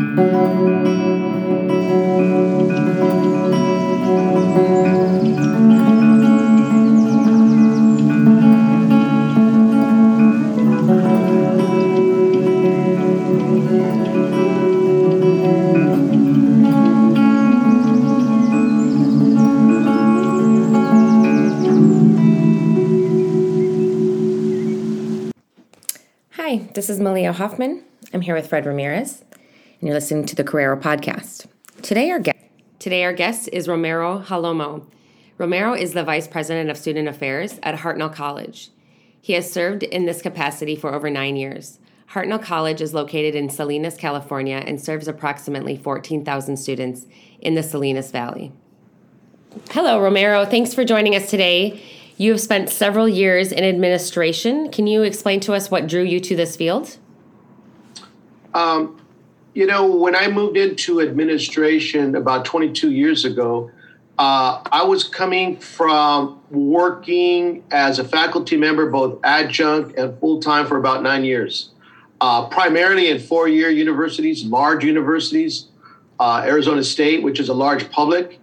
Hi, this is Malia Hoffman. I'm here with Fred Ramirez, and you're listening to the Carrero podcast. Today, our guest, today our guest is Romero Jalomo. Romero is the Vice President of Student Affairs at Hartnell College. He has served in this capacity for over nine years. Hartnell College is located in Salinas, California, and serves approximately 14,000 students in the Salinas Valley. Hello, Romero. Thanks for joining us today. You have spent several years in administration. Can you explain to us what drew you to this field? Um, you know, when I moved into administration about 22 years ago, uh, I was coming from working as a faculty member, both adjunct and full time, for about nine years, uh, primarily in four year universities, large universities, uh, Arizona State, which is a large public,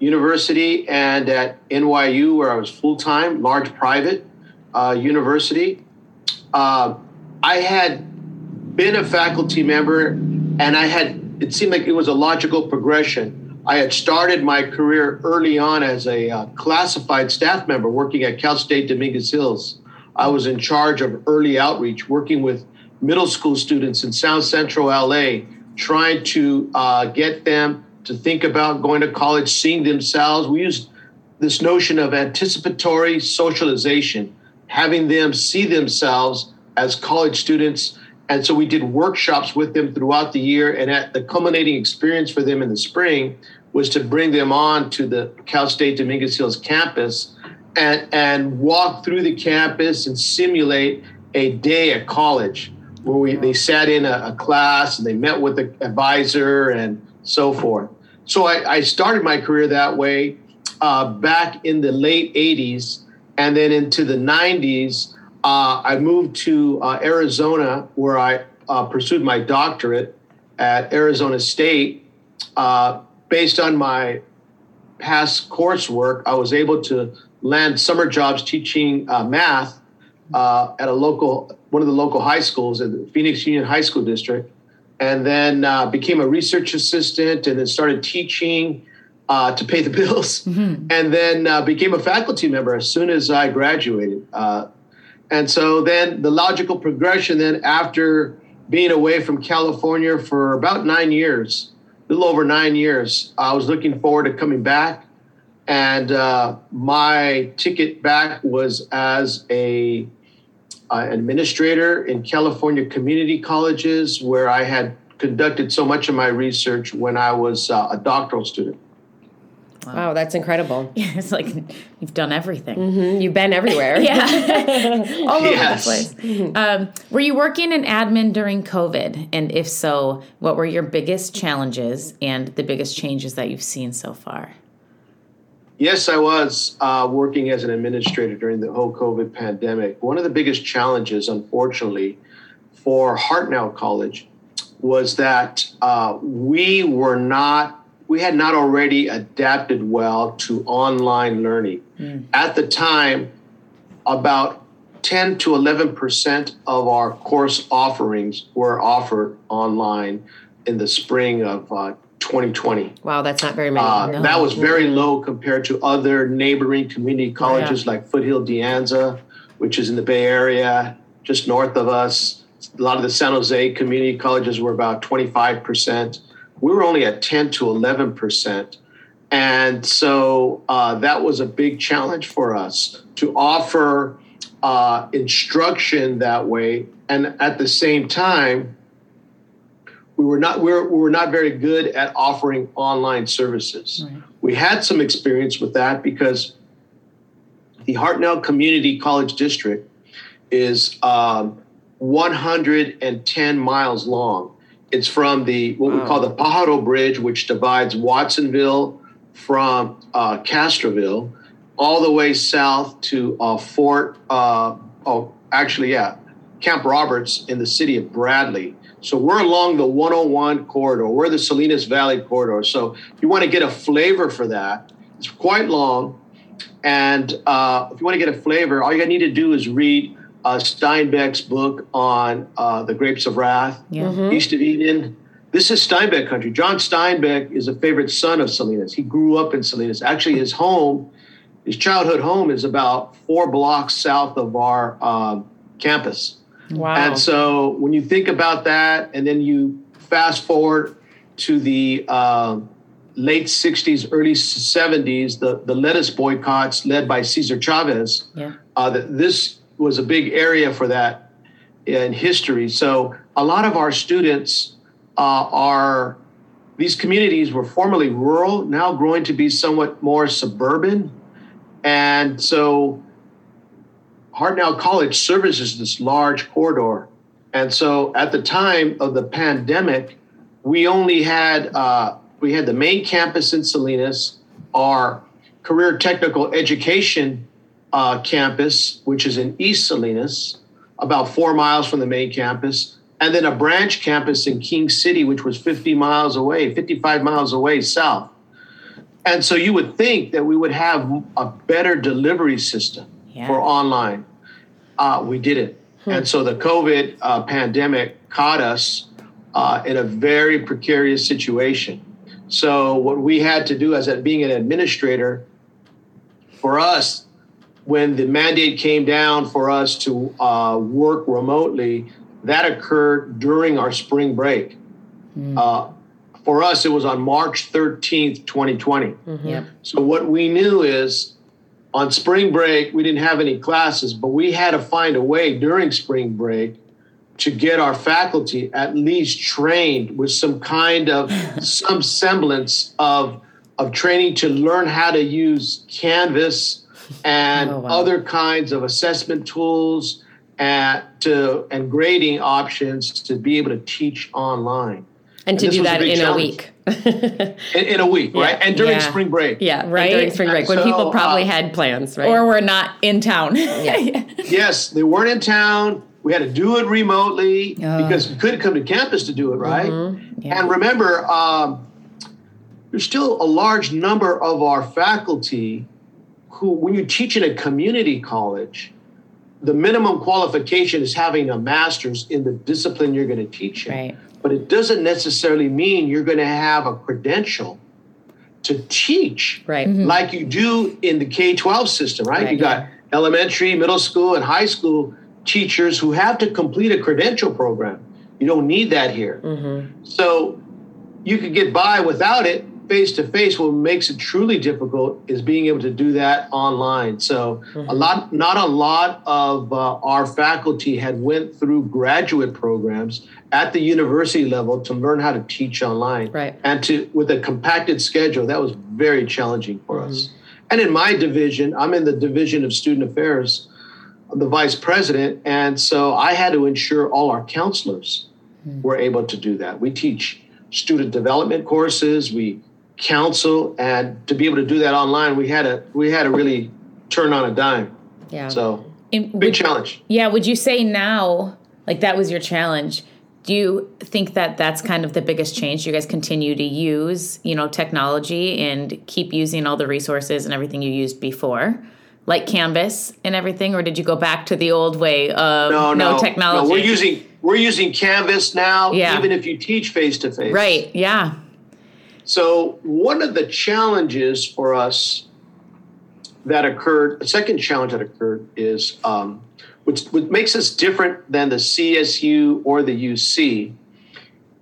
University and at NYU, where I was full time, large private uh, university. Uh, I had been a faculty member, and I had, it seemed like it was a logical progression. I had started my career early on as a uh, classified staff member working at Cal State Dominguez Hills. I was in charge of early outreach, working with middle school students in South Central LA, trying to uh, get them to think about going to college, seeing themselves. We use this notion of anticipatory socialization, having them see themselves as college students. And so we did workshops with them throughout the year. And at the culminating experience for them in the spring was to bring them on to the Cal State Dominguez Hills campus and, and walk through the campus and simulate a day at college where we, they sat in a, a class and they met with the advisor and so forth. So I, I started my career that way uh, back in the late 80s. And then into the 90s, uh, I moved to uh, Arizona where I uh, pursued my doctorate at Arizona State. Uh, based on my past coursework, I was able to land summer jobs teaching uh, math at a local, one of the local high schools in the Phoenix Union High School District and then uh, became a research assistant and then started teaching uh, to pay the bills mm-hmm. and then uh, became a faculty member as soon as i graduated uh, and so then the logical progression then after being away from california for about nine years a little over nine years i was looking forward to coming back and uh, my ticket back was as a uh, administrator in California community colleges, where I had conducted so much of my research when I was uh, a doctoral student. Wow. wow. that's incredible. Yeah, it's like you've done everything. Mm-hmm. You've been everywhere. yeah. All over the place. Mm-hmm. Um, were you working in admin during COVID? And if so, what were your biggest challenges and the biggest changes that you've seen so far? Yes, I was uh, working as an administrator during the whole COVID pandemic. One of the biggest challenges, unfortunately, for Hartnell College was that uh, we were not, we had not already adapted well to online learning. Mm. At the time, about 10 to 11% of our course offerings were offered online in the spring of uh, 2020. Wow, that's not very many. Uh, no. That was very low compared to other neighboring community colleges yeah. like Foothill De Anza, which is in the Bay Area, just north of us. A lot of the San Jose community colleges were about 25%. We were only at 10 to 11%. And so uh, that was a big challenge for us to offer uh, instruction that way. And at the same time, we were not we were, we were not very good at offering online services. Right. We had some experience with that because the Hartnell Community College District is um, 110 miles long. It's from the what wow. we call the Pajaro Bridge, which divides Watsonville from uh, Castroville, all the way south to uh, Fort. Uh, oh, actually, yeah, Camp Roberts in the city of Bradley. So we're along the 101 corridor. We're the Salinas Valley corridor. So if you want to get a flavor for that, it's quite long. And uh, if you want to get a flavor, all you need to do is read uh, Steinbeck's book on uh, the grapes of wrath, yeah. mm-hmm. East of Eden. This is Steinbeck country. John Steinbeck is a favorite son of Salinas. He grew up in Salinas. Actually, his home, his childhood home, is about four blocks south of our uh, campus. Wow. And so when you think about that, and then you fast forward to the uh, late 60s, early 70s, the, the lettuce boycotts led by Cesar Chavez, yeah. uh, this was a big area for that in history. So a lot of our students uh, are, these communities were formerly rural, now growing to be somewhat more suburban. And so Hartnell College services this large corridor. And so at the time of the pandemic, we only had uh, we had the main campus in Salinas, our career technical education uh, campus, which is in East Salinas, about four miles from the main campus, and then a branch campus in King City, which was 50 miles away, 55 miles away south. And so you would think that we would have a better delivery system yeah. for online. Uh, we didn't. Hmm. And so the COVID uh, pandemic caught us uh, in a very precarious situation. So what we had to do as being an administrator, for us, when the mandate came down for us to uh, work remotely, that occurred during our spring break. Mm. Uh, for us, it was on March 13th, 2020. Mm-hmm. Yep. So what we knew is on spring break, we didn't have any classes, but we had to find a way during spring break to get our faculty at least trained with some kind of some semblance of of training to learn how to use Canvas and oh, wow. other kinds of assessment tools and to and grading options to be able to teach online. And to and do that a in challenge. a week. in, in, a week, yeah. right? And during yeah. spring break. Yeah, right. And during spring break, when so, people probably uh, had plans, right? Or were not in town. yeah. yes, they weren't in town we had to do it remotely oh. because we couldn't come to campus to do it, right? Mm-hmm. Yeah. And remember, um, there's still a large number of our faculty who, when you teach in a community college, the minimum qualification is having a master's in the discipline you're going to teach in. Right. But it doesn't necessarily mean you're going to have a credential to teach right. Mm-hmm. like you do in the K 12 system, right? right? You got elementary, middle school, and high school teachers who have to complete a credential program. You don't need that here. Mm-hmm. So you could get by without it face to face. What makes it truly difficult is being able to do that online. So mm-hmm. a lot, not a lot of uh, our faculty had went through graduate programs at the university level to learn how to teach online. Right. And to with a compacted schedule, that was very challenging for mm-hmm. us. And in my division, I'm in the division of student affairs the vice president. And so I had to ensure all our counselors mm. were able to do that. We teach student development courses, we counsel, and to be able to do that online, we had to we had to really turn on a dime. Yeah. So and big challenge. Yeah. Would you say now, like that was your challenge? Do you think that that's kind of the biggest change? You guys continue to use, you know, technology and keep using all the resources and everything you used before? like Canvas and everything, or did you go back to the old way of no, no, no technology? No, we're using we're using Canvas now, yeah. even if you teach face to face. Right. Yeah. So one of the challenges for us that occurred, a second challenge that occurred is um, which, makes us different than the CSU or the UC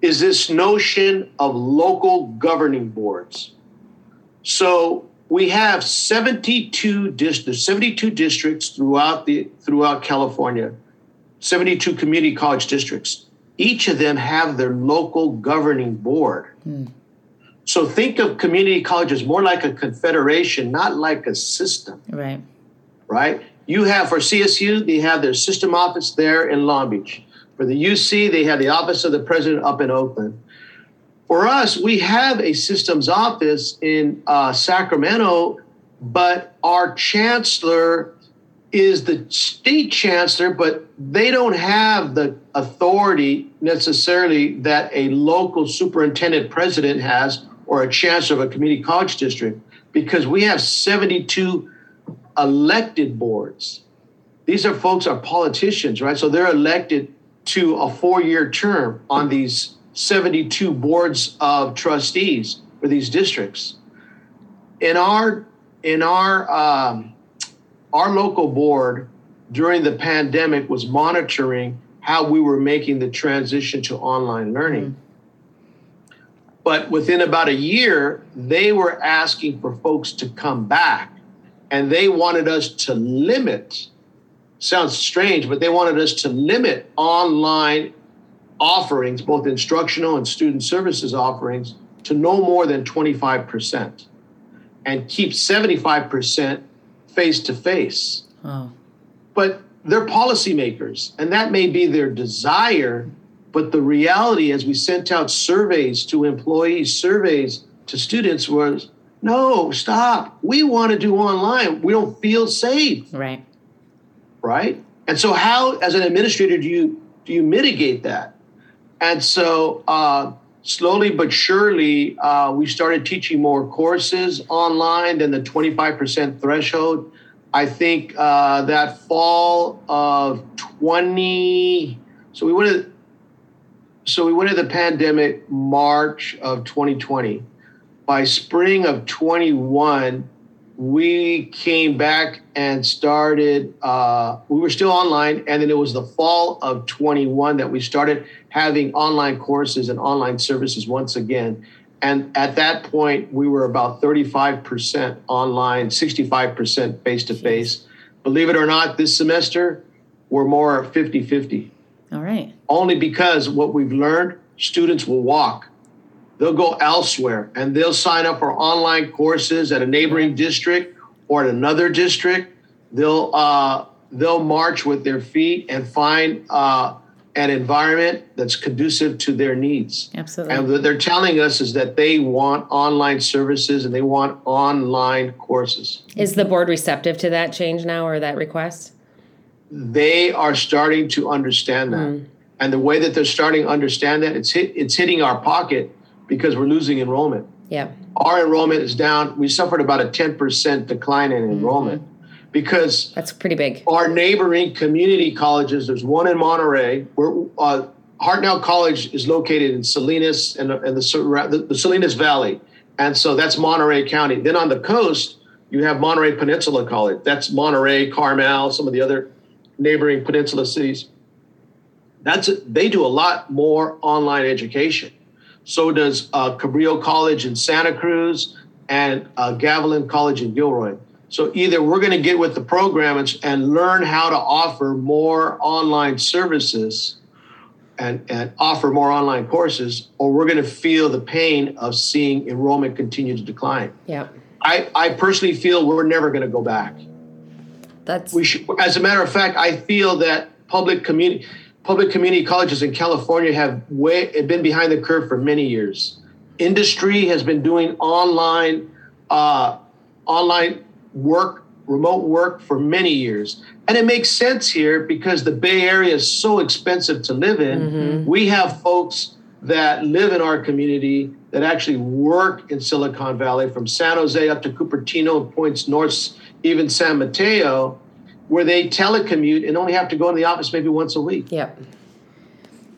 is this notion of local governing boards. So we have 72 districts, 72 districts throughout the throughout California, 72 community college districts. Each of them have their local governing board. Hmm. So think of community colleges more like a confederation, not like a system. Right. Right? You have for CSU, they have their system office there in Long Beach. For the UC, they have the office of the president up in Oakland. For us, we have a systems office in uh, Sacramento, but our chancellor is the state chancellor, but they don't have the authority necessarily that a local superintendent president has or a chancellor of a community college district because we have 72 elected boards. These are folks are politicians, right? So they're elected to a four-year term on these 72 boards of trustees for these districts. In our in our um, our local board during the pandemic was monitoring how we were making the transition to online learning. Mm-hmm. But within about a year, they were asking for folks to come back and they wanted us to limit sounds strange, but they wanted us to limit online offerings, both instructional and student services offerings, to no more than 25% and keep 75% face to face. But they're policymakers, and that may be their desire. But the reality, as we sent out surveys to employees, surveys to students, was no, stop. We want to do online. We don't feel safe. Right. Right. And so, how, as an administrator, do you do you mitigate that? And so, uh, slowly but surely, uh, we started teaching more courses online than the 25% threshold. I think uh, that fall of 20, so we went to, so we went to the pandemic March of 2020. By spring of 21, we came back and started uh, we were still online and then it was the fall of 21 that we started having online courses and online services once again. And at that point we were about 35% online 65% face to face believe it or not this semester we're more 50-50 all right only because what we've learned students will walk they'll go elsewhere and they'll sign up for online courses at a neighboring district or at another district. They'll uh, they'll march with their feet and find uh, an environment that's conducive to their needs. Absolutely. And what they're telling us is that they want online services and they want online courses. Is the board receptive to that change now or that request? They are starting to understand that. Mm. And the way that they're starting to understand that, it's hit, it's hitting our pocket because we're losing enrollment. Yeah. Our enrollment is down. We suffered about a 10% decline in enrollment mm-hmm. because that's pretty big. Our neighboring community colleges, there's one in Monterey. Where, uh, Hartnell College is located in Salinas and, and the, the, the Salinas Valley. And so that's Monterey County. Then on the coast, you have Monterey Peninsula College. That's Monterey, Carmel, some of the other neighboring peninsula cities. That's they do a lot more online education. So does uh, Cabrillo College in Santa Cruz and uh, Gavilan College in Gilroy. So either we're going to get with the program and, and learn how to offer more online services and, and offer more online courses, or we're going to feel the pain of seeing enrollment continue to decline. Yeah. I, I personally feel we're never going to go back. That's we should, as a matter of fact, I feel that public community public community colleges in California have way, have been behind the curve for many years. Industry has been doing online uh, online work, remote work for many years, and it makes sense here because the Bay Area is so expensive to live in. Mm-hmm. We have folks that live in our community that actually work in Silicon Valley, from San Jose up to Cupertino, points north, even San Mateo where they telecommute and only have to go in the office maybe once a week. Yep.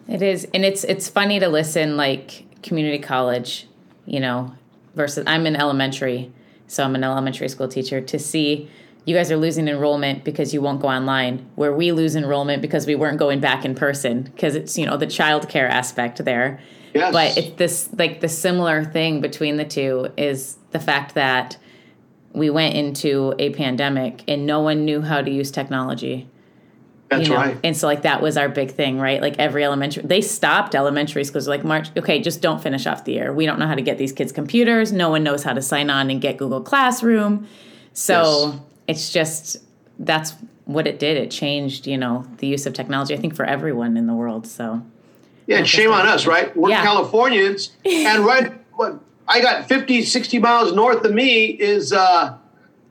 It is, and it's it's funny to listen like community college, you know, versus I'm in elementary, so I'm an elementary school teacher to see you guys are losing enrollment because you won't go online where we lose enrollment because we weren't going back in person because it's you know the childcare aspect there yes. but it's this like the similar thing between the two is the fact that we went into a pandemic and no one knew how to use technology. That's you know? right. And so like that was our big thing, right? Like every elementary they stopped elementary schools like March, okay, just don't finish off the year. We don't know how to get these kids computers. No one knows how to sign on and get Google Classroom. So yes. it's just that's what it did. It changed, you know, the use of technology, I think, for everyone in the world. So Yeah, and shame on us, right? We're yeah. Californians and right what I got 50, 60 miles north of me is uh,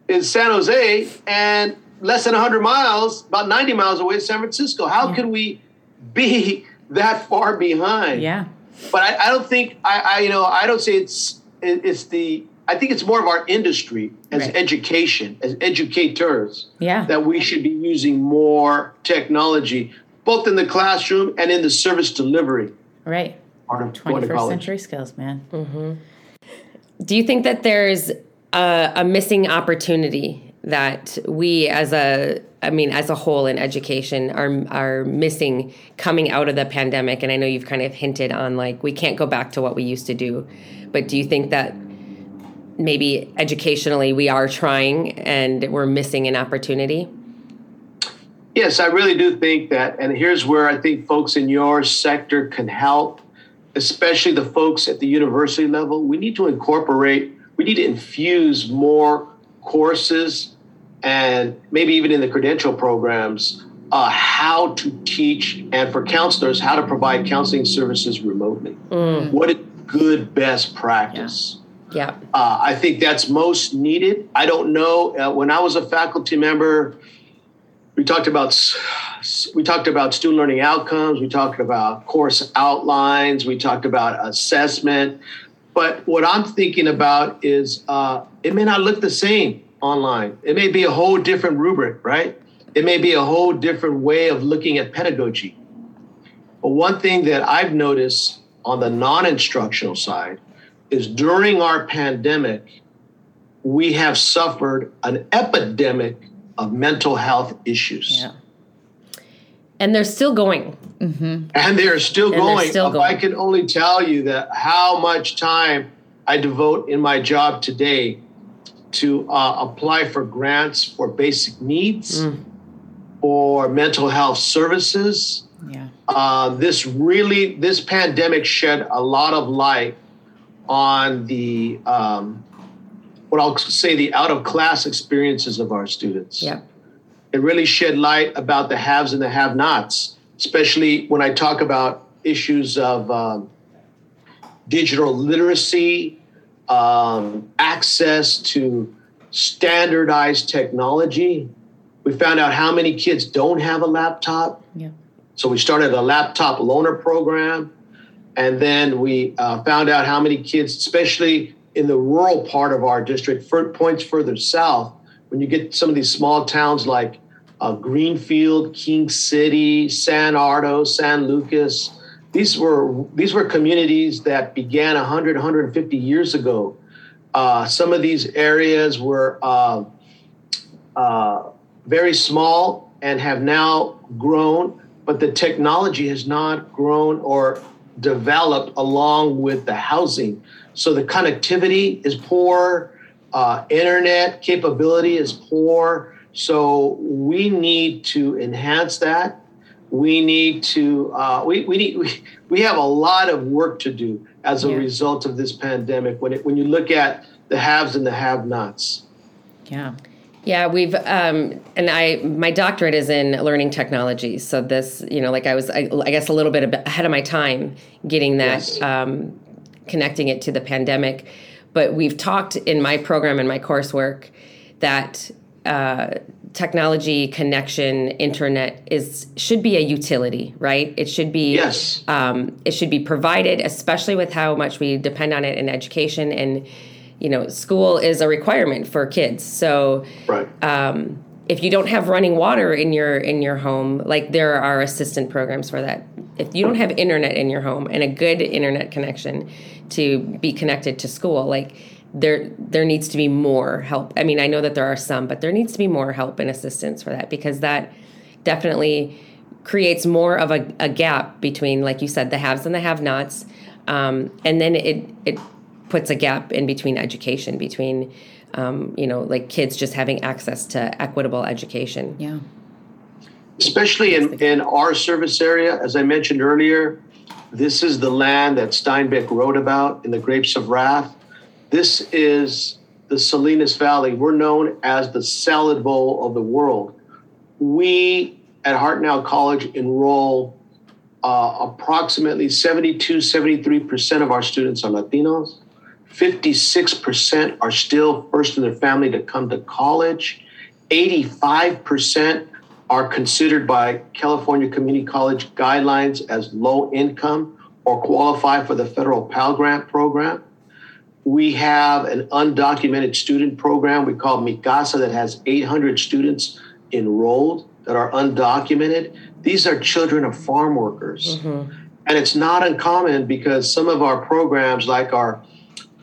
is San Jose, and less than 100 miles, about 90 miles away, San Francisco. How yeah. can we be that far behind? Yeah. But I, I don't think I, I, you know, I don't say it's it's the. I think it's more of our industry as right. education, as educators, yeah. that we should be using more technology, both in the classroom and in the service delivery. Right. Part of 21st century skills, man. Mm-hmm. Do you think that there's a, a missing opportunity that we as a I mean as a whole in education are are missing coming out of the pandemic? And I know you've kind of hinted on like we can't go back to what we used to do but do you think that maybe educationally we are trying and we're missing an opportunity? Yes I really do think that and here's where I think folks in your sector can help especially the folks at the university level we need to incorporate we need to infuse more courses and maybe even in the credential programs uh, how to teach and for counselors how to provide counseling services remotely mm. what is good best practice yeah, yeah. Uh, i think that's most needed i don't know uh, when i was a faculty member we talked about we talked about student learning outcomes we talked about course outlines we talked about assessment but what i'm thinking about is uh, it may not look the same online. It may be a whole different rubric, right? It may be a whole different way of looking at pedagogy. But one thing that I've noticed on the non instructional side is during our pandemic, we have suffered an epidemic of mental health issues. Yeah. And they're still going. Mm-hmm. And they're still and going. They're still if going. I can only tell you that how much time I devote in my job today to uh, apply for grants for basic needs mm. or mental health services. Yeah. Uh, this really, this pandemic shed a lot of light on the, um, what I'll say, the out of class experiences of our students. Yeah. It really shed light about the haves and the have nots, especially when I talk about issues of um, digital literacy, um, access to standardized technology. We found out how many kids don't have a laptop. Yeah. So we started a laptop loaner program. And then we uh, found out how many kids, especially in the rural part of our district, for points further south, when you get some of these small towns like uh, Greenfield, King City, San Ardo, San Lucas, these were these were communities that began 100 150 years ago. Uh, some of these areas were uh, uh, very small and have now grown but the technology has not grown or developed along with the housing so the connectivity is poor uh, internet capability is poor. So we need to enhance that. We need to uh, we, we need we, we have a lot of work to do as a yeah. result of this pandemic when it when you look at the haves and the have nots yeah. Yeah we've um, and i my doctorate is in learning technology. So this you know like i was i, I guess a little bit ahead of my time getting that yes. um, connecting it to the pandemic but we've talked in my program and my coursework that uh, technology connection internet is should be a utility right? It should be yes. um, it should be provided especially with how much we depend on it in education and you know school is a requirement for kids. So right. um, if you don't have running water in your in your home like there are assistant programs for that if you don't have internet in your home and a good internet connection to be connected to school like there there needs to be more help. I mean, I know that there are some, but there needs to be more help and assistance for that because that definitely creates more of a, a gap between, like you said, the haves and the have-nots, um, and then it it puts a gap in between education between um, you know like kids just having access to equitable education. Yeah. Especially in, in our service area, as I mentioned earlier, this is the land that Steinbeck wrote about in the Grapes of Wrath this is the Salinas Valley. We're known as the salad bowl of the world. We at Hartnell College enroll uh, approximately 72, 73% of our students are Latinos. 56% are still first in their family to come to college. 85% are considered by California Community College guidelines as low income or qualify for the federal Pell Grant program. We have an undocumented student program we call Mikasa that has 800 students enrolled that are undocumented. These are children of farm workers. Mm-hmm. And it's not uncommon because some of our programs, like our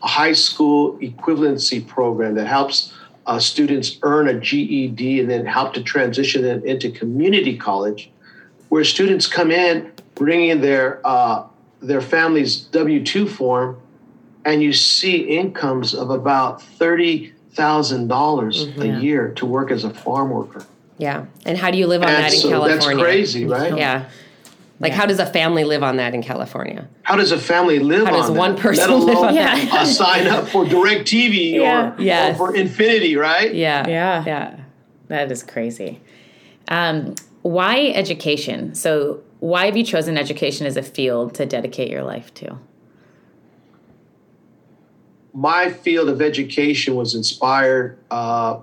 high school equivalency program that helps uh, students earn a GED and then help to transition them into community college, where students come in bringing their uh, their family's W two form, and you see incomes of about thirty thousand dollars mm-hmm. a year to work as a farm worker. Yeah, and how do you live on and that in California? That's crazy, right? Yeah. Like, yeah. how does a family live on that in California? How does a family live how on does one that? person Let live on that? uh, sign up for DirecTV yeah. or, yes. or for Infinity, right? Yeah. Yeah. Yeah. That is crazy. Um, why education? So, why have you chosen education as a field to dedicate your life to? My field of education was inspired uh,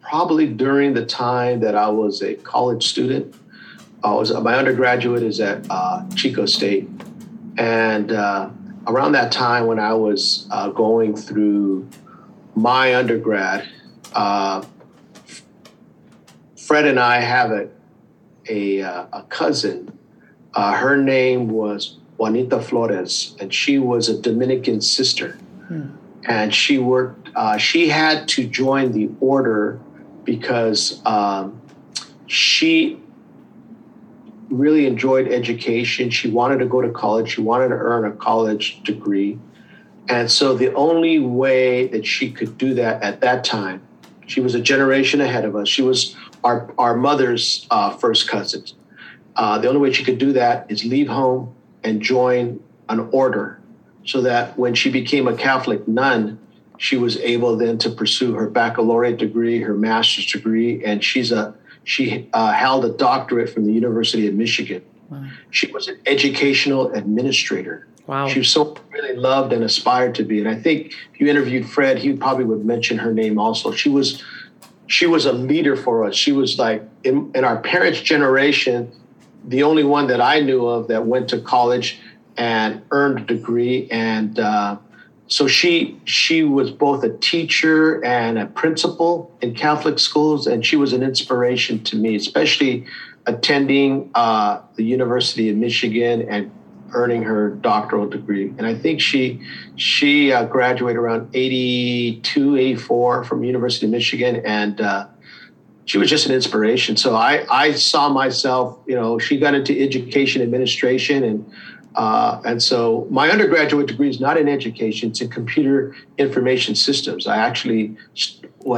probably during the time that I was a college student. I was my undergraduate is at uh, Chico State, and uh, around that time when I was uh, going through my undergrad, uh, Fred and I have a a, uh, a cousin. Uh, her name was Juanita Flores, and she was a Dominican sister, hmm. and she worked. she had to join the order because um, she really enjoyed education. She wanted to go to college. She wanted to earn a college degree. And so the only way that she could do that at that time, she was a generation ahead of us. She was our, our mother's uh, first cousin. Uh, the only way she could do that is leave home and join an order so that when she became a Catholic nun, she was able then to pursue her baccalaureate degree, her master's degree, and she's a she uh, held a doctorate from the University of Michigan. Wow. She was an educational administrator. Wow. She was so really loved and aspired to be. And I think if you interviewed Fred, he probably would mention her name also. She was she was a leader for us. She was like in, in our parents' generation, the only one that I knew of that went to college and earned a degree and uh, so she she was both a teacher and a principal in Catholic schools, and she was an inspiration to me, especially attending uh, the University of Michigan and earning her doctoral degree. And I think she she uh, graduated around 82, 84 from University of Michigan, and uh, she was just an inspiration. So I I saw myself, you know, she got into education administration and uh, and so my undergraduate degree is not in education, it's in computer information systems. I actually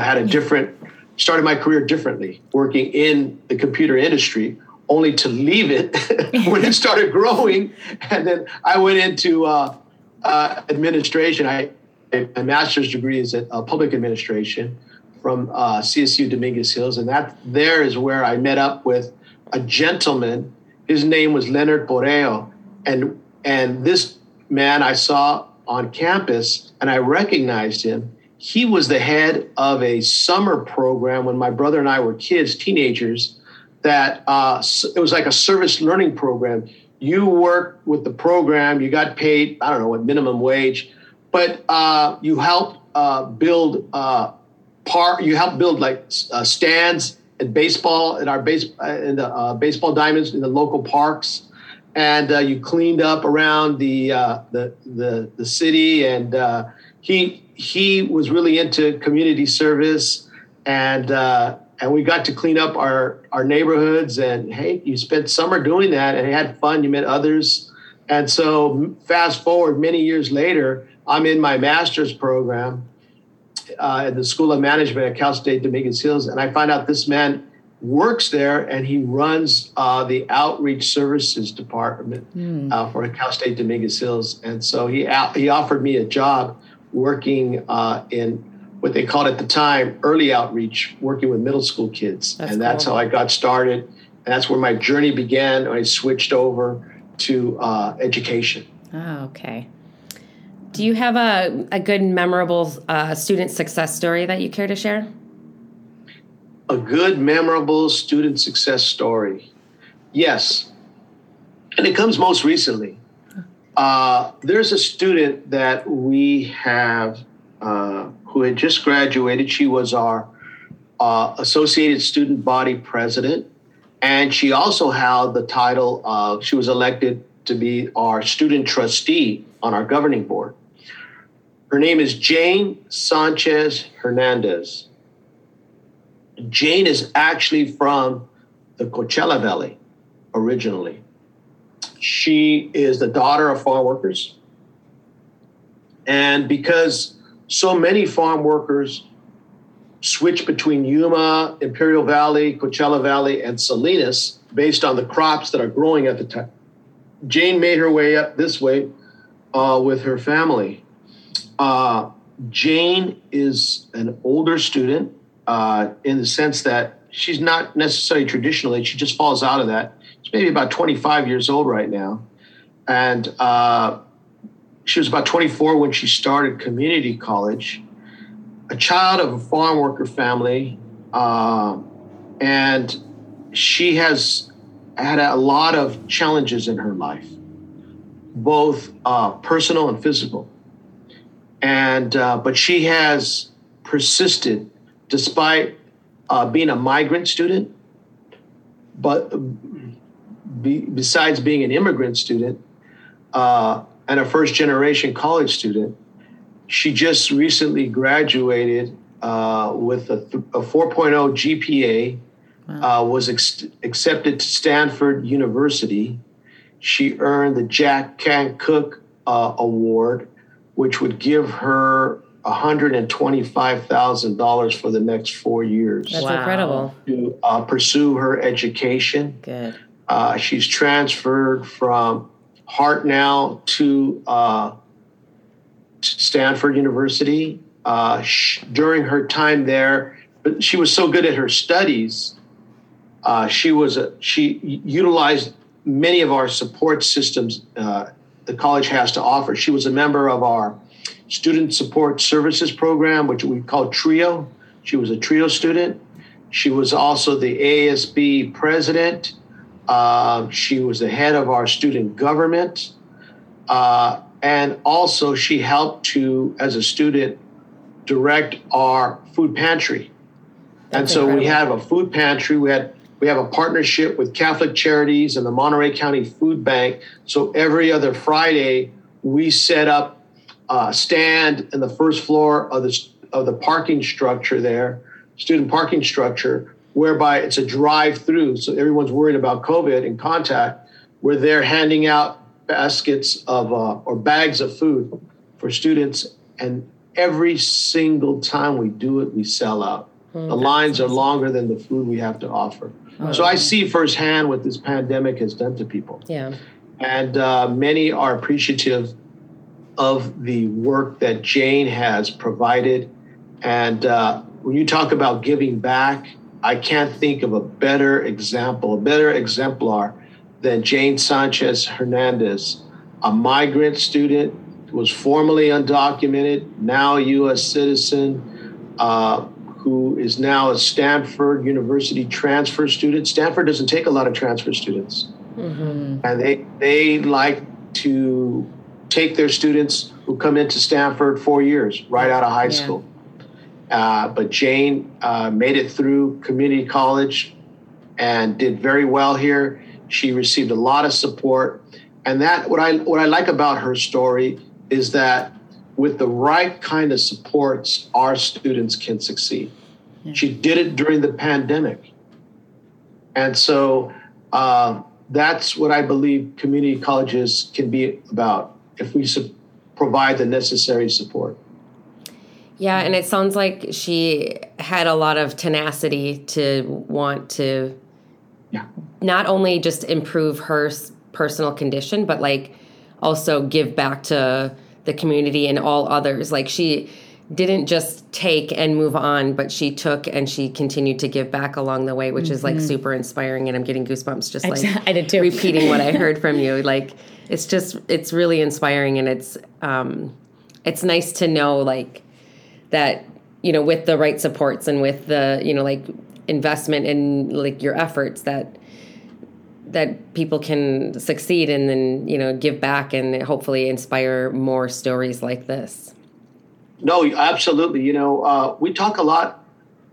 had a different, started my career differently, working in the computer industry, only to leave it when it started growing. And then I went into uh, uh, administration. I, my master's degree is in uh, public administration from uh, CSU Dominguez Hills. And that there is where I met up with a gentleman. His name was Leonard Poreo and and this man I saw on campus, and I recognized him. He was the head of a summer program when my brother and I were kids, teenagers. That uh, it was like a service learning program. You worked with the program, you got paid, I don't know, what minimum wage, but uh, you helped uh, build uh, par. You helped build like uh, stands at baseball in our base uh, in the baseball diamonds in the local parks and uh, you cleaned up around the uh, the, the, the city. And uh, he he was really into community service, and uh, and we got to clean up our our neighborhoods. And hey, you spent summer doing that, and you had fun. You met others, and so fast forward many years later, I'm in my master's program. Uh, at the School of Management at Cal State Dominguez Hills, and I find out this man works there and he runs uh, the outreach services department mm. uh, for Cal State Dominguez Hills. And so he he offered me a job working uh, in what they called at the time early outreach, working with middle school kids. That's and that's cool. how I got started. And that's where my journey began. I switched over to uh, education. Oh, okay. Do you have a, a good, memorable uh, student success story that you care to share? A good, memorable student success story. Yes. And it comes most recently. Uh, there's a student that we have uh, who had just graduated. She was our uh, Associated Student Body President, and she also held the title of, she was elected to be our student trustee on our governing board. Her name is Jane Sanchez Hernandez. Jane is actually from the Coachella Valley originally. She is the daughter of farm workers. And because so many farm workers switch between Yuma, Imperial Valley, Coachella Valley, and Salinas based on the crops that are growing at the time, Jane made her way up this way uh, with her family. Uh, Jane is an older student uh, in the sense that she's not necessarily traditionally, she just falls out of that. She's maybe about 25 years old right now. And uh, she was about 24 when she started community college, a child of a farm worker family. Uh, and she has had a lot of challenges in her life, both uh, personal and physical. And uh, but she has persisted despite uh, being a migrant student, but be, besides being an immigrant student uh, and a first generation college student, she just recently graduated uh, with a, th- a 4.0 GPA, wow. Uh, was ex- accepted to Stanford University. She earned the Jack Kent Cooke uh, Award, which would give her $125,000 for the next four years. That's wow. incredible. To uh, pursue her education. Good. Uh, she's transferred from Hartnell to uh, Stanford University. Uh, sh- during her time there, but she was so good at her studies. Uh, she was a, she utilized many of our support systems uh, the college has to offer. She was a member of our Student Support Services Program, which we call TRIO. She was a TRIO student. She was also the ASB president. Uh, she was the head of our student government. Uh, and also, she helped to, as a student, direct our food pantry. That's and so incredible. we have a food pantry. We had we have a partnership with Catholic Charities and the Monterey County Food Bank. So every other Friday, we set up uh, stand in the first floor of the of the parking structure there, student parking structure, whereby it's a drive-through, so everyone's worried about COVID and contact. We're there handing out baskets of uh, or bags of food for students, and every single time we do it, we sell out. Mm, the lines are longer than the food we have to offer. Oh, so I see firsthand what this pandemic has done to people. Yeah. And uh, many are appreciative of the work that Jane has provided. And uh, when you talk about giving back, I can't think of a better example, a better exemplar than Jane Sanchez Hernandez, a migrant student who was formerly undocumented, now a U.S. citizen, uh, who is now a Stanford University transfer student. Stanford doesn't take a lot of transfer students, mm-hmm. and they they like to take their students who come into Stanford four years right out of high yeah. school. Uh, but Jane uh, made it through community college and did very well here. She received a lot of support, and that what I what I like about her story is that with the right kind of supports, our students can succeed. Yeah. She did it during the pandemic, and so uh, that's what I believe community colleges can be about if we su- provide the necessary support. Yeah, and it sounds like she had a lot of tenacity to want to yeah. not only just improve her personal condition, but like also give back to the community and all others. Like she didn't just take and move on, but she took and she continued to give back along the way, which mm-hmm. is like mm-hmm. super inspiring. And I'm getting goosebumps just like I did too. repeating what I heard from you. Like it's just it's really inspiring and it's um it's nice to know like that you know with the right supports and with the you know like investment in like your efforts that that people can succeed and then you know give back and hopefully inspire more stories like this no absolutely you know uh, we talk a lot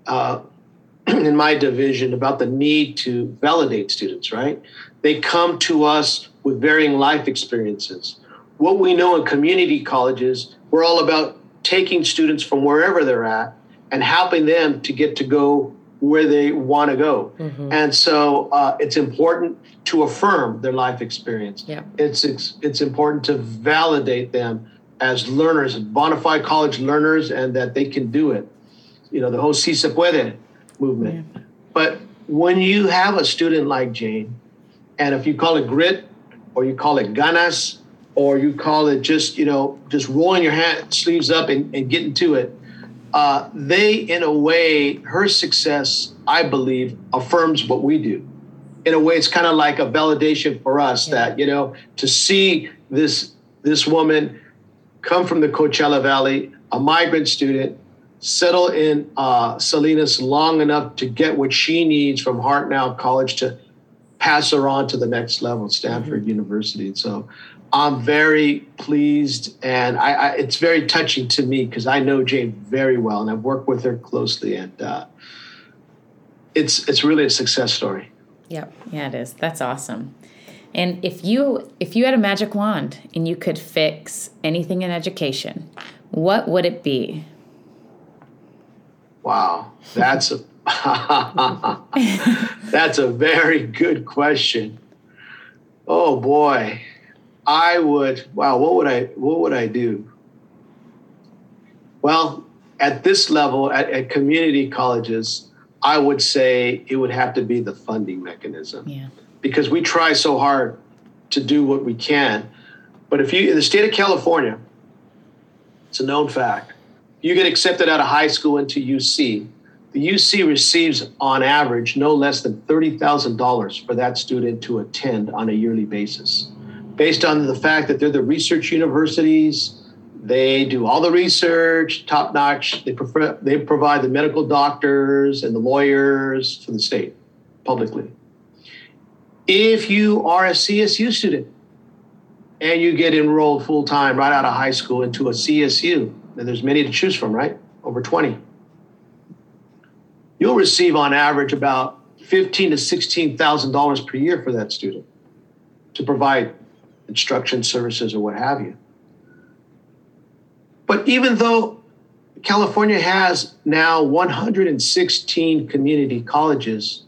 uh, in my division about the need to validate students right they come to us with varying life experiences what we know in community colleges we're all about taking students from wherever they're at and helping them to get to go where they want to go. Mm-hmm. And so uh, it's important to affirm their life experience. Yeah. It's, it's, it's important to validate them as learners, bona fide college learners, and that they can do it. You know, the whole Si Se Puede movement. Yeah. But when you have a student like Jane, and if you call it grit, or you call it ganas, or you call it just, you know, just rolling your hand, sleeves up and, and getting to it, uh, they, in a way, her success, I believe, affirms what we do. In a way, it's kind of like a validation for us yeah. that you know to see this this woman come from the Coachella Valley, a migrant student, settle in uh, Salinas long enough to get what she needs from Hartnell College to pass her on to the next level, Stanford mm-hmm. University. So I'm very pleased, and I, I it's very touching to me because I know Jane very well, and I've worked with her closely, and uh, it's it's really a success story. Yep, yeah, it is. That's awesome. And if you if you had a magic wand and you could fix anything in education, what would it be? Wow, that's a that's a very good question. Oh boy. I would wow, what would I what would I do? Well, at this level, at, at community colleges, I would say it would have to be the funding mechanism. Yeah. Because we try so hard to do what we can. But if you in the state of California, it's a known fact, you get accepted out of high school into UC, the UC receives on average no less than $30,000 for that student to attend on a yearly basis based on the fact that they're the research universities. They do all the research, top notch. They, prefer, they provide the medical doctors and the lawyers for the state publicly. If you are a CSU student and you get enrolled full time right out of high school into a CSU, and there's many to choose from, right? Over 20. You'll receive on average about fifteen to sixteen thousand dollars per year for that student to provide instruction services or what have you. But even though California has now 116 community colleges,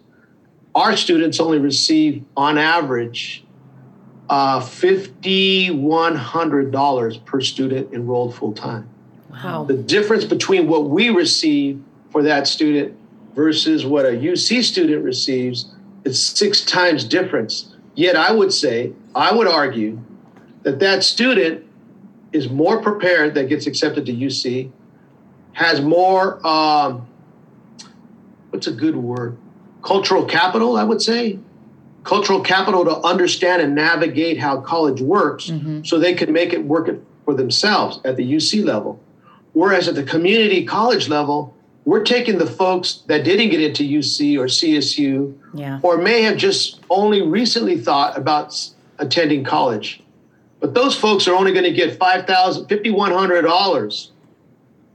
our students only receive, on average, uh, $5,100 per student enrolled full time. Wow. The difference between what we receive for that student versus what a UC student receives is six times difference. Yet I would say, I would argue that that student is more prepared that gets accepted to UC, has more, um, what's a good word? Cultural capital, I would say. Cultural capital to understand and navigate how college works mm-hmm. so they can make it work for themselves at the UC level. Whereas at the community college level, we're taking the folks that didn't get into UC or CSU yeah. or may have just only recently thought about attending college. But those folks are only going to get $5,000, $5,100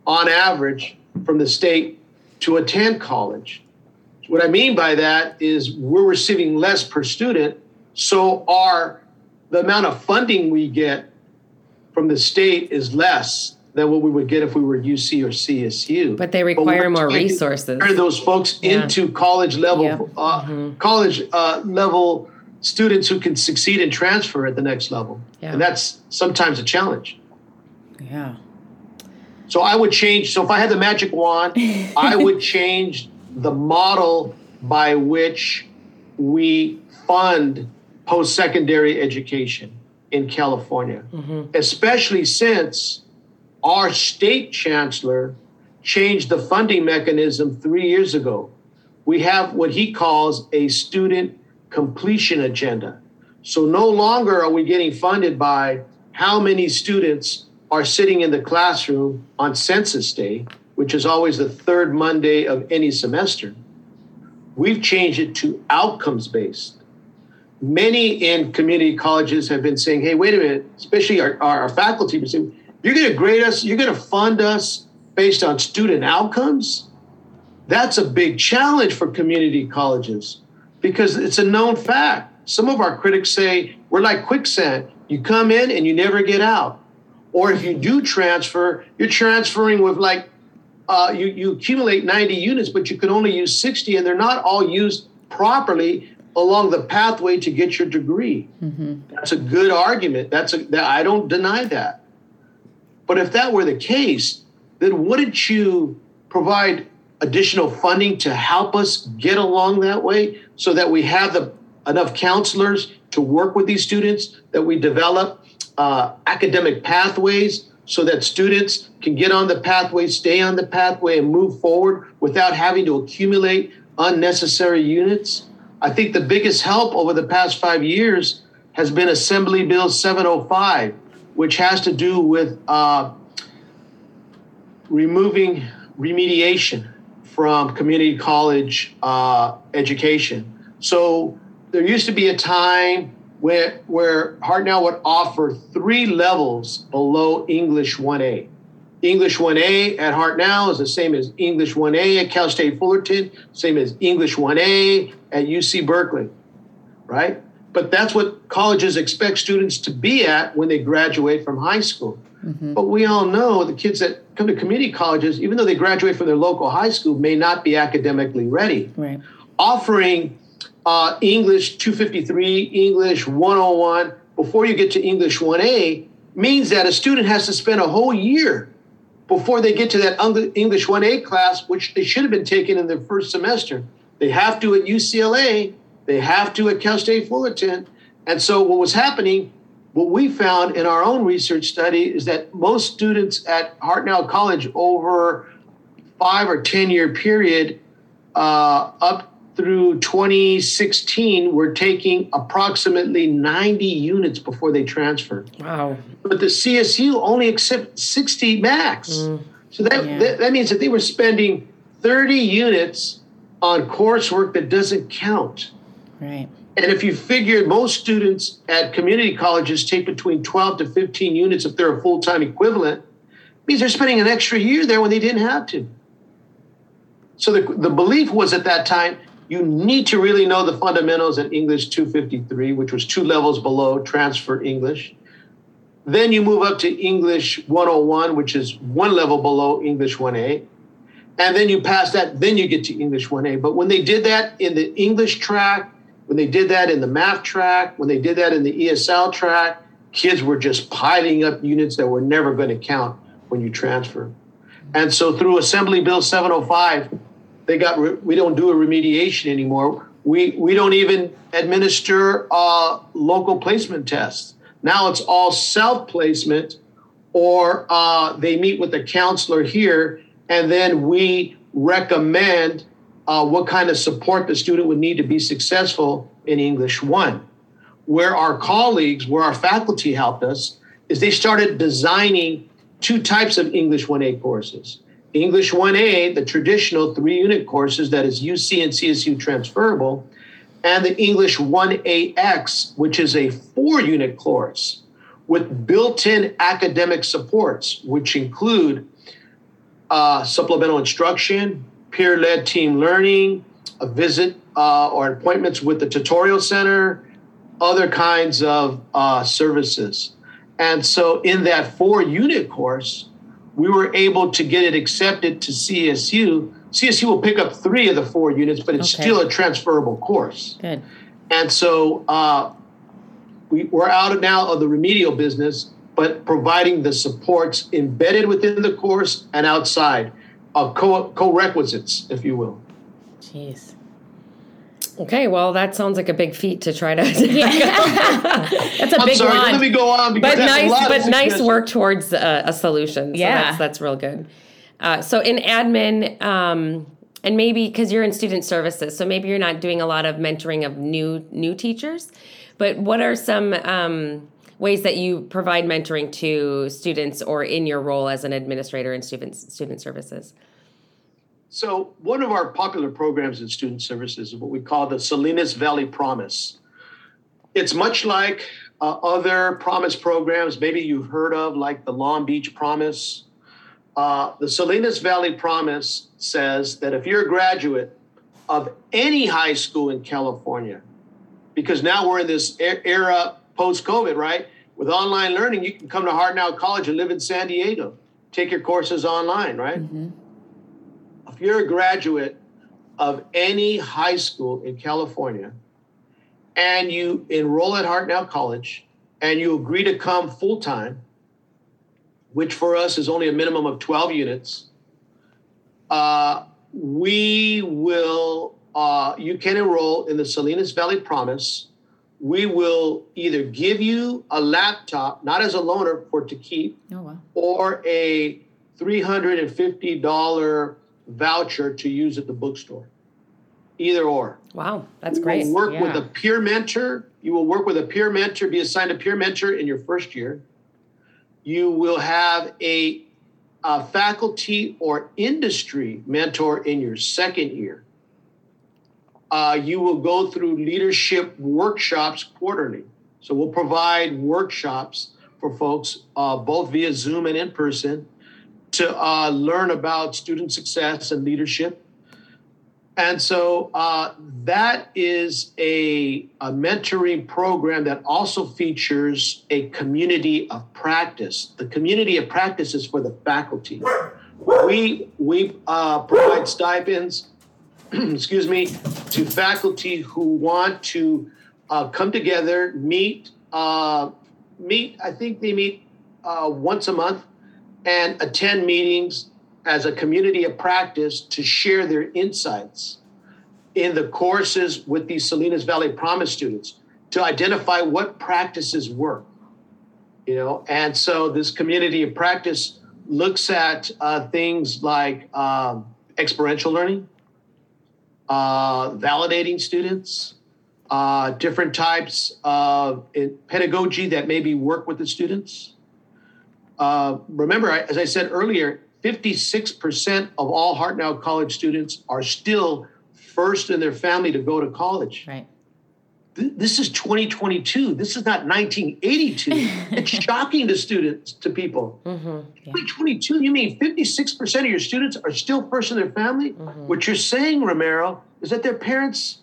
on average from the state to attend college. What I mean by that is we're receiving less per student, so our the amount of funding we get from the state is less than what we would get if we were UC or CSU. But they require but more resources. Turn those folks yeah. into college level, yeah. uh, mm-hmm. college uh, level students who can succeed and transfer at the next level, yeah. and that's sometimes a challenge. Yeah. So I would change. So if I had the magic wand, I would change the model by which we fund post-secondary education in California, mm-hmm. especially since our state chancellor changed the funding mechanism three years ago. We have what he calls a student completion agenda. So no longer are we getting funded by how many students are sitting in the classroom on census day, which is always the third Monday of any semester. we've changed it to outcomes based. Many in community colleges have been saying, hey, wait a minute, especially our, our, our faculty, saying, you're going to grade us, you're going to fund us based on student outcomes? That's a big challenge for community colleges because it's a known fact. Some of our critics say we're like quicksand. You come in and you never get out. Or if you do transfer, you're transferring with like, uh, you, you accumulate 90 units, but you can only use 60, and they're not all used properly along the pathway to get your degree. Mm-hmm. That's a good argument. That's a, that, I don't deny that. But if that were the case, then wouldn't you provide additional funding to help us get along that way so that we have the enough counselors to work with these students, that we develop uh, academic pathways so that students can get on the pathway, stay on the pathway, and move forward without having to accumulate unnecessary units. I think the biggest help over the past five years has been Assembly Bill 705, which has to do with uh, removing remediation from community college uh, education. So there used to be a time where, where Hartnell would offer three levels below English 1A. English 1A at Hartnell is the same as English 1A at Cal State Fullerton, same as English 1A at UC Berkeley, right? But that's what colleges expect students to be at when they graduate from high school. Mm-hmm. But we all know the kids that come to community colleges, even though they graduate from their local high school, may not be academically ready. Right. Offering uh, English 253, English 101 before you get to English 1A means that a student has to spend a whole year before they get to that English 1A class, which they should have been taking in their first semester. They have to at UCLA, they have to at Cal State Fullerton. And so what was happening what we found in our own research study is that most students at Hartnell College over five or 10 year period uh, up through 2016 were taking approximately 90 units before they transferred. Wow. But the CSU only accepts 60 max. Mm. So that, yeah. that, that means that they were spending 30 units on coursework that doesn't count. Right. And if you figure most students at community colleges take between 12 to 15 units if they're a full time equivalent, means they're spending an extra year there when they didn't have to. So the, the belief was at that time you need to really know the fundamentals at English 253, which was two levels below transfer English. Then you move up to English 101, which is one level below English 1A. And then you pass that, then you get to English 1A. But when they did that in the English track, when they did that in the math track, when they did that in the ESL track, kids were just piling up units that were never going to count when you transfer. And so through Assembly Bill 705, they got re- we don't do a remediation anymore. We we don't even administer uh, local placement tests. Now it's all self placement, or uh, they meet with the counselor here, and then we recommend uh, what kind of support the student would need to be successful in English 1. Where our colleagues, where our faculty helped us, is they started designing two types of English 1A courses. English 1A, the traditional three unit courses that is UC and CSU transferable, and the English 1AX, which is a four unit course with built in academic supports, which include uh, supplemental instruction, peer led team learning, a visit uh, or appointments with the tutorial center, other kinds of uh, services. And so, in that four unit course, we were able to get it accepted to CSU. CSU will pick up three of the four units, but it's okay. still a transferable course. Good. And so, uh, we, we're out of now of the remedial business, but providing the supports embedded within the course and outside uh, co- co-requisites, if you will. Jeez. Okay, well, that sounds like a big feat to try to. yeah. that's a I'm big sorry, one. Let me go on. But nice, but nice work towards a, a solution. So yeah, that's, that's real good. Uh, so in admin, um, and maybe because you're in student services, so maybe you're not doing a lot of mentoring of new new teachers. But what are some um, ways that you provide mentoring to students or in your role as an administrator in student student services? So, one of our popular programs in student services is what we call the Salinas Valley Promise. It's much like uh, other promise programs, maybe you've heard of, like the Long Beach Promise. Uh, the Salinas Valley Promise says that if you're a graduate of any high school in California, because now we're in this era post COVID, right? With online learning, you can come to Hartnell College and live in San Diego, take your courses online, right? Mm-hmm if you're a graduate of any high school in California and you enroll at Hartnell College and you agree to come full time, which for us is only a minimum of 12 units, uh, we will, uh, you can enroll in the Salinas Valley Promise. We will either give you a laptop, not as a loaner for to keep, oh, wow. or a $350 voucher to use at the bookstore. Either or. Wow, that's you great. work yeah. with a peer mentor. You will work with a peer mentor, be assigned a peer mentor in your first year. You will have a, a faculty or industry mentor in your second year. Uh, you will go through leadership workshops quarterly. So we'll provide workshops for folks, uh, both via Zoom and in person, to uh, learn about student success and leadership. And so uh, that is a, a, mentoring program that also features a community of practice. The community of practice is for the faculty. We, we uh, provide stipends, excuse me, to faculty who want to uh, come together, meet, uh, meet, I think they meet uh, once a month and attend meetings as a community of practice to share their insights in the courses with these Salinas Valley Promise students to identify what practices work. You know, and so this community of practice looks at uh, things like um, experiential learning, uh, validating students, uh, different types of pedagogy that maybe work with the students, uh, remember, as I said earlier, 56% of all Hartnell College students are still first in their family to go to college. Right. this is 2022. This is not 1982. it's shocking to students, to people. Mm-hmm. Yeah. 2022, you mean 56% of your students are still first in their family? Mm-hmm. What you're saying, Romero, is that their parents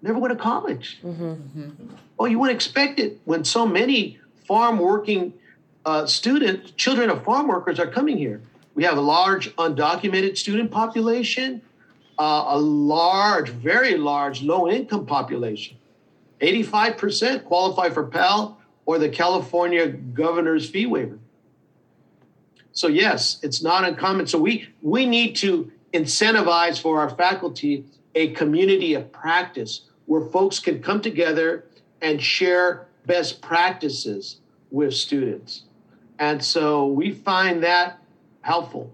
never went to college. Mm-hmm. Well, you wouldn't expect it when so many farm working uh, students, children of farm workers are coming here. We have a large undocumented student population, uh, a large, very large low income population. 85% qualify for Pell or the California governor's fee waiver. So yes, it's not uncommon. So we we need to incentivize for our faculty a community of practice where folks can come together and share best practices with students. And so we find that helpful.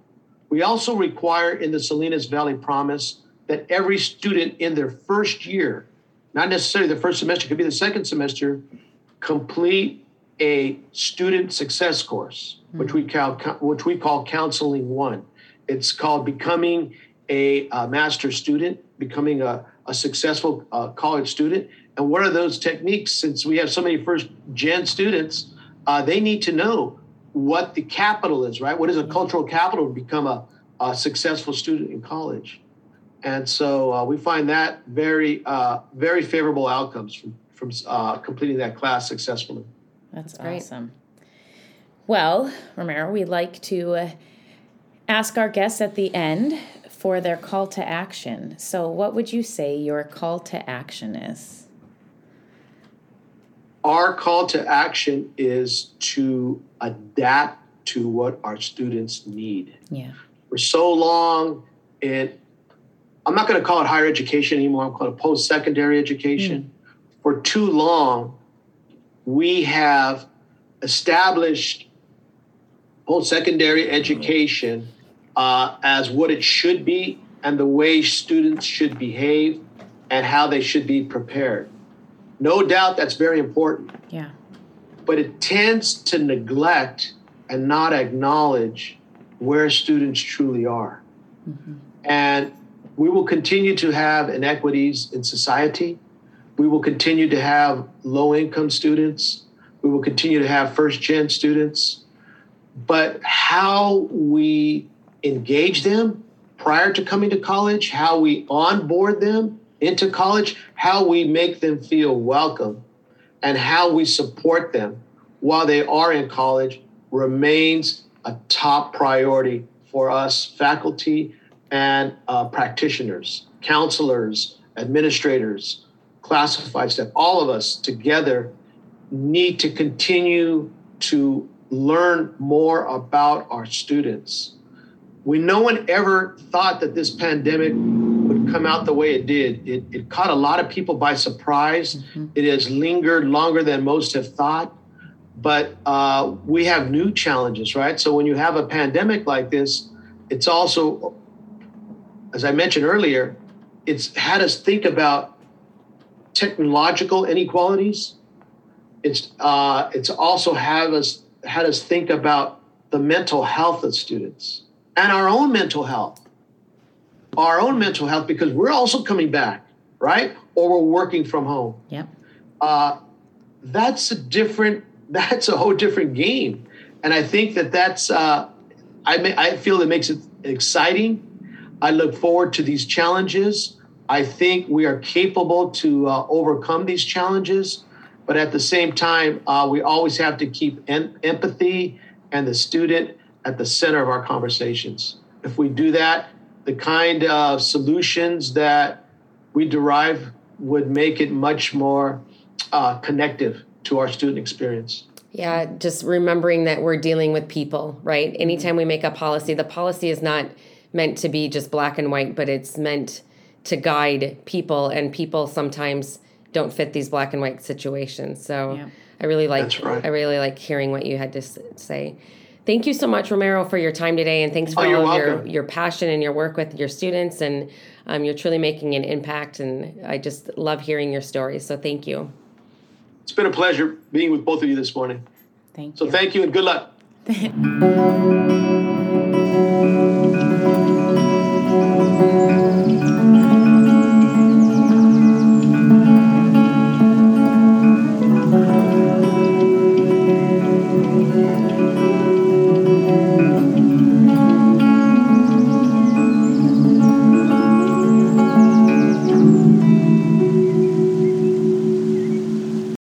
We also require in the Salinas Valley Promise that every student in their first year, not necessarily the first semester, could be the second semester, complete a student success course, mm-hmm. which we call which we call counseling one. It's called becoming a, a master student, becoming a, a successful uh, college student. And what are those techniques? Since we have so many first gen students, uh, they need to know what the capital is, right? What is a cultural capital to become a, a successful student in college? And so uh, we find that very, uh, very favorable outcomes from, from uh, completing that class successfully. That's Great. awesome. Well, Romero, we'd like to uh, ask our guests at the end for their call to action. So, what would you say your call to action is? our call to action is to adapt to what our students need. Yeah. For so long, it I'm not going to call it higher education anymore. I'm calling it post-secondary education. Mm. For too long, we have established post-secondary education uh, as what it should be and the way students should behave and how they should be prepared. No doubt that's very important. Yeah. But it tends to neglect and not acknowledge where students truly are. Mm-hmm. And we will continue to have inequities in society. We will continue to have low income students. We will continue to have first gen students. But how we engage them prior to coming to college, how we onboard them into college, how we make them feel welcome, and how we support them while they are in college remains a top priority for us faculty and uh, practitioners, counselors, administrators, classified staff, all of us together need to continue to learn more about our students. We no one ever thought that this pandemic come out the way it did. It, it caught a lot of people by surprise. Mm-hmm. It has lingered longer than most have thought. But uh, we have new challenges, right? So when you have a pandemic like this, it's also, as I mentioned earlier, it's had us think about technological inequalities. It's uh, it's also had us had us think about the mental health of students and our own mental health, our own mental health, because we're also coming back, right? Or we're working from home. Yep. Uh, that's a different. That's a whole different game, and I think that that's. Uh, I may, I feel it makes it exciting. I look forward to these challenges. I think we are capable to uh, overcome these challenges, but at the same time, uh, we always have to keep en- empathy and the student at the center of our conversations. If we do that, the kind of solutions that we derive would make it much more uh, connective to our student experience. Yeah, just remembering that we're dealing with people, right? Anytime we make a policy, the policy is not meant to be just black and white, but it's meant to guide people, and people sometimes don't fit these black and white situations. So yeah. I really like right. I really like hearing what you had to say. Thank you so much, Romero, for your time today, and thanks for oh, all of your, your passion and your work with your students. And um, you're truly making an impact, and I just love hearing your stories. So thank you. It's been a pleasure being with both of you this morning. Thank you. So thank you, and good luck.